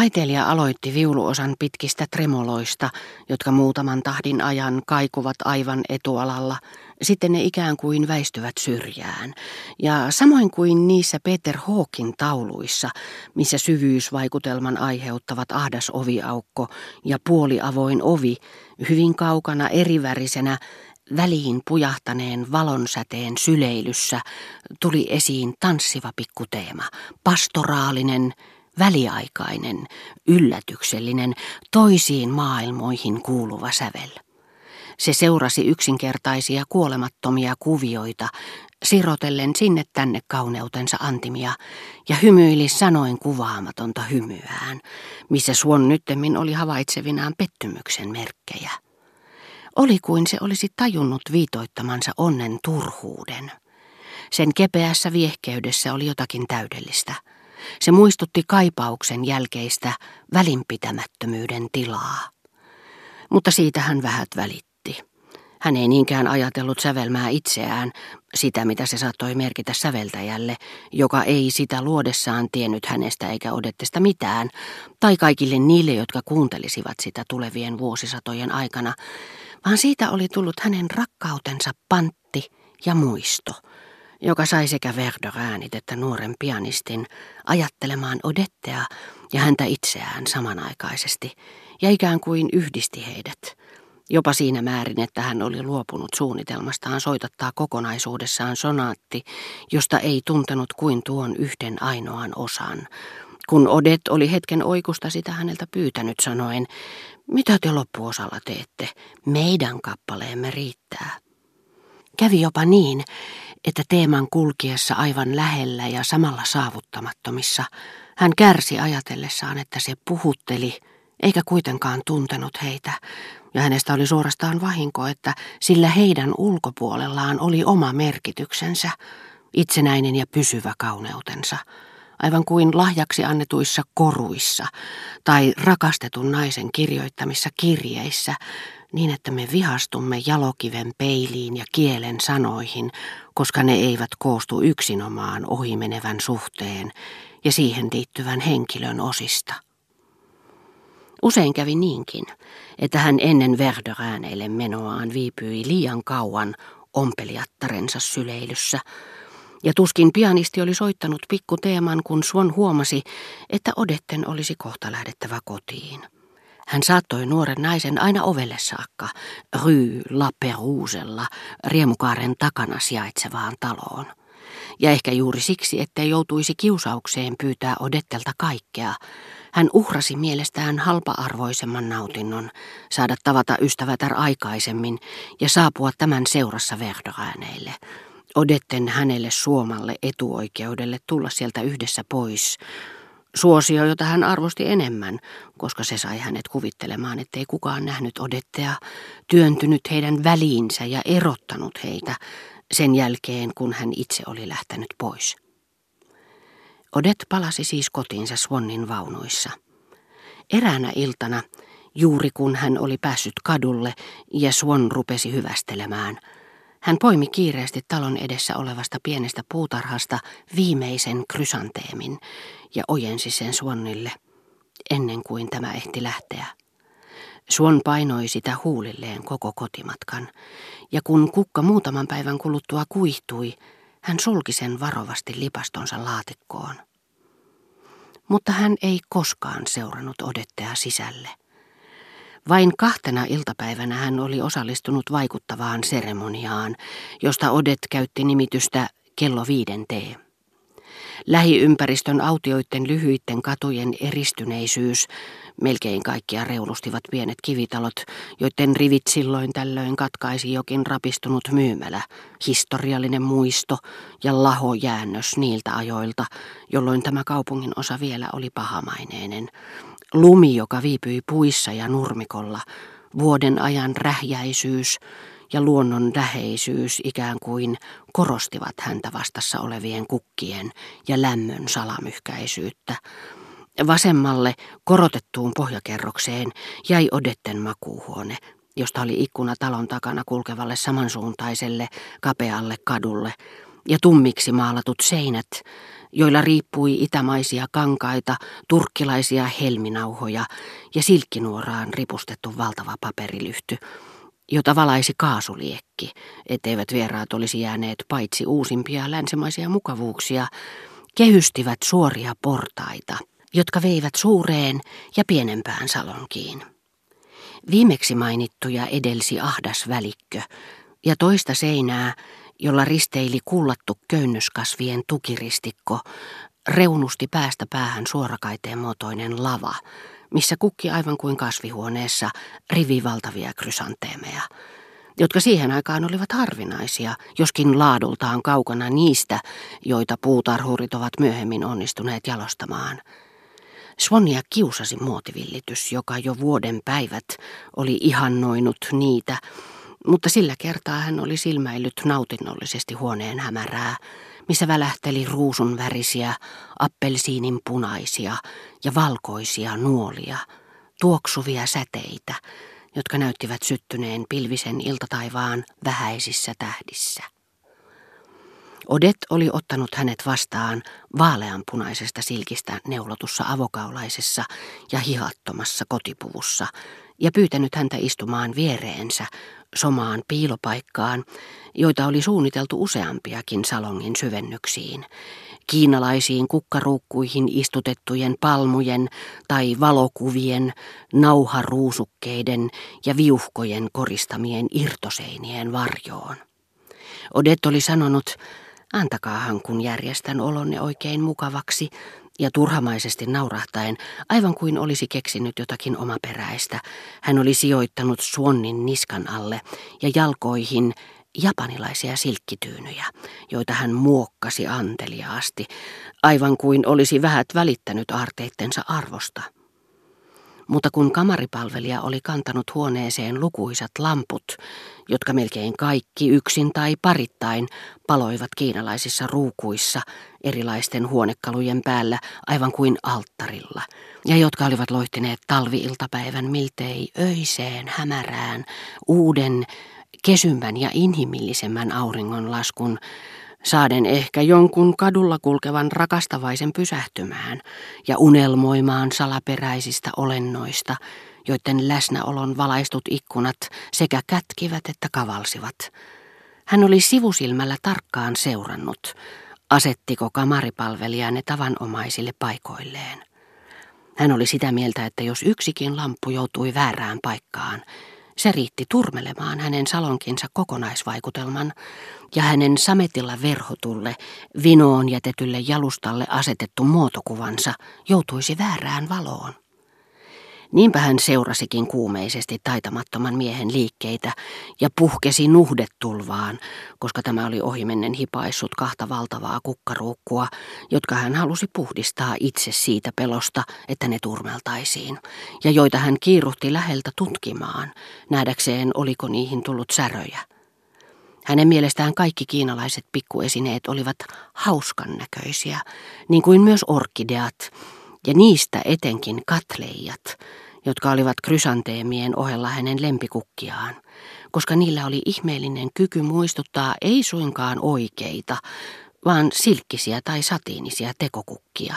Taiteilija aloitti viuluosan pitkistä tremoloista, jotka muutaman tahdin ajan kaikuvat aivan etualalla. Sitten ne ikään kuin väistyvät syrjään. Ja samoin kuin niissä Peter Hawkin tauluissa, missä syvyysvaikutelman aiheuttavat ahdas oviaukko ja puoliavoin ovi, hyvin kaukana erivärisenä, väliin pujahtaneen valonsäteen syleilyssä tuli esiin tanssiva pikkuteema, pastoraalinen, väliaikainen, yllätyksellinen, toisiin maailmoihin kuuluva sävel. Se seurasi yksinkertaisia kuolemattomia kuvioita, sirotellen sinne tänne kauneutensa antimia, ja hymyili sanoin kuvaamatonta hymyään, missä suon nyttemmin oli havaitsevinaan pettymyksen merkkejä. Oli kuin se olisi tajunnut viitoittamansa onnen turhuuden. Sen kepeässä viehkeydessä oli jotakin täydellistä – se muistutti kaipauksen jälkeistä välinpitämättömyyden tilaa. Mutta siitä hän vähät välitti. Hän ei niinkään ajatellut sävelmää itseään, sitä mitä se saattoi merkitä säveltäjälle, joka ei sitä luodessaan tiennyt hänestä eikä odettesta mitään, tai kaikille niille, jotka kuuntelisivat sitä tulevien vuosisatojen aikana, vaan siitä oli tullut hänen rakkautensa pantti ja muisto – joka sai sekä Verderäänit että nuoren pianistin ajattelemaan Odettea ja häntä itseään samanaikaisesti, ja ikään kuin yhdisti heidät, jopa siinä määrin, että hän oli luopunut suunnitelmastaan soitattaa kokonaisuudessaan sonaatti, josta ei tuntenut kuin tuon yhden ainoan osan. Kun Odet oli hetken oikusta sitä häneltä pyytänyt sanoen, mitä te loppuosalla teette, meidän kappaleemme riittää. Kävi jopa niin, että teeman kulkiessa aivan lähellä ja samalla saavuttamattomissa hän kärsi ajatellessaan, että se puhutteli, eikä kuitenkaan tuntenut heitä, ja hänestä oli suorastaan vahinko, että sillä heidän ulkopuolellaan oli oma merkityksensä, itsenäinen ja pysyvä kauneutensa, aivan kuin lahjaksi annetuissa koruissa tai rakastetun naisen kirjoittamissa kirjeissä, niin että me vihastumme jalokiven peiliin ja kielen sanoihin, koska ne eivät koostu yksinomaan ohimenevän suhteen ja siihen liittyvän henkilön osista. Usein kävi niinkin, että hän ennen Verderääneille menoaan viipyi liian kauan ompeliattarensa syleilyssä, ja tuskin pianisti oli soittanut pikku teeman, kun Suon huomasi, että Odetten olisi kohta lähdettävä kotiin. Hän saattoi nuoren naisen aina ovelle saakka, Rue La Perousella, riemukaaren takana sijaitsevaan taloon. Ja ehkä juuri siksi, ettei joutuisi kiusaukseen pyytää Odettelta kaikkea, hän uhrasi mielestään halpa-arvoisemman nautinnon, saada tavata ystävätär aikaisemmin ja saapua tämän seurassa Verdorääneille. Odetten hänelle suomalle etuoikeudelle tulla sieltä yhdessä pois, Suosio, jota hän arvosti enemmän, koska se sai hänet kuvittelemaan, ettei kukaan nähnyt Odettea, työntynyt heidän väliinsä ja erottanut heitä sen jälkeen, kun hän itse oli lähtenyt pois. Odet palasi siis kotiinsa Swannin vaunuissa. Eräänä iltana, juuri kun hän oli päässyt kadulle ja Swan rupesi hyvästelemään – hän poimi kiireesti talon edessä olevasta pienestä puutarhasta viimeisen krysanteemin ja ojensi sen Suonnille, ennen kuin tämä ehti lähteä. Suon painoi sitä huulilleen koko kotimatkan, ja kun kukka muutaman päivän kuluttua kuihtui, hän sulki sen varovasti lipastonsa laatikkoon. Mutta hän ei koskaan seurannut odettea sisälle. Vain kahtena iltapäivänä hän oli osallistunut vaikuttavaan seremoniaan, josta Odet käytti nimitystä kello viiden tee. Lähiympäristön autioiden lyhyitten katujen eristyneisyys, melkein kaikkia reulustivat pienet kivitalot, joiden rivit silloin tällöin katkaisi jokin rapistunut myymälä, historiallinen muisto ja lahojäännös niiltä ajoilta, jolloin tämä kaupungin osa vielä oli pahamaineinen, Lumi, joka viipyi puissa ja nurmikolla, vuoden ajan rähjäisyys ja luonnon läheisyys ikään kuin korostivat häntä vastassa olevien kukkien ja lämmön salamyhkäisyyttä. Vasemmalle korotettuun pohjakerrokseen jäi Odetten makuuhuone, josta oli ikkuna talon takana kulkevalle samansuuntaiselle kapealle kadulle, ja tummiksi maalatut seinät, joilla riippui itämaisia kankaita, turkkilaisia helminauhoja ja silkkinuoraan ripustettu valtava paperilyhty, jota valaisi kaasuliekki, etteivät vieraat olisi jääneet paitsi uusimpia länsimaisia mukavuuksia, kehystivät suoria portaita, jotka veivät suureen ja pienempään salonkiin. Viimeksi mainittuja edelsi ahdas välikkö ja toista seinää, jolla risteili kullattu köynnöskasvien tukiristikko, reunusti päästä päähän suorakaiteen muotoinen lava, missä kukki aivan kuin kasvihuoneessa rivi valtavia krysanteemeja, jotka siihen aikaan olivat harvinaisia, joskin laadultaan kaukana niistä, joita puutarhurit ovat myöhemmin onnistuneet jalostamaan. Swannia kiusasi muotivillitys, joka jo vuoden päivät oli ihannoinut niitä, mutta sillä kertaa hän oli silmäillyt nautinnollisesti huoneen hämärää, missä välähteli ruusun värisiä, appelsiinin punaisia ja valkoisia nuolia, tuoksuvia säteitä, jotka näyttivät syttyneen pilvisen iltataivaan vähäisissä tähdissä. Odet oli ottanut hänet vastaan vaaleanpunaisesta silkistä neulotussa avokaulaisessa ja hihattomassa kotipuvussa ja pyytänyt häntä istumaan viereensä somaan piilopaikkaan, joita oli suunniteltu useampiakin salongin syvennyksiin, kiinalaisiin kukkaruukkuihin istutettujen palmujen tai valokuvien, nauharuusukkeiden ja viuhkojen koristamien irtoseinien varjoon. Odet oli sanonut, antakaahan kun järjestän olonne oikein mukavaksi, ja turhamaisesti naurahtaen, aivan kuin olisi keksinyt jotakin omaperäistä, hän oli sijoittanut suonnin niskan alle ja jalkoihin japanilaisia silkkityynyjä, joita hän muokkasi anteliaasti, aivan kuin olisi vähät välittänyt aarteittensa arvosta. Mutta kun kamaripalvelija oli kantanut huoneeseen lukuisat lamput, jotka melkein kaikki yksin tai parittain paloivat kiinalaisissa ruukuissa erilaisten huonekalujen päällä aivan kuin alttarilla, ja jotka olivat loihtineet talviiltapäivän miltei öiseen hämärään uuden, kesymmän ja inhimillisemmän auringonlaskun, saaden ehkä jonkun kadulla kulkevan rakastavaisen pysähtymään ja unelmoimaan salaperäisistä olennoista, joiden läsnäolon valaistut ikkunat sekä kätkivät että kavalsivat. Hän oli sivusilmällä tarkkaan seurannut, asettiko kamaripalvelija ne tavanomaisille paikoilleen. Hän oli sitä mieltä, että jos yksikin lamppu joutui väärään paikkaan, se riitti turmelemaan hänen salonkinsa kokonaisvaikutelman ja hänen sametilla verhotulle, vinoon jätetylle jalustalle asetettu muotokuvansa joutuisi väärään valoon. Niinpä hän seurasikin kuumeisesti taitamattoman miehen liikkeitä ja puhkesi nuhdetulvaan, koska tämä oli ohimennen hipaissut kahta valtavaa kukkaruukkua, jotka hän halusi puhdistaa itse siitä pelosta, että ne turmeltaisiin, ja joita hän kiiruhti läheltä tutkimaan, nähdäkseen oliko niihin tullut säröjä. Hänen mielestään kaikki kiinalaiset pikkuesineet olivat hauskan näköisiä, niin kuin myös orkideat, ja niistä etenkin katleijat, jotka olivat krysanteemien ohella hänen lempikukkiaan, koska niillä oli ihmeellinen kyky muistuttaa ei suinkaan oikeita, vaan silkkisiä tai satiinisia tekokukkia.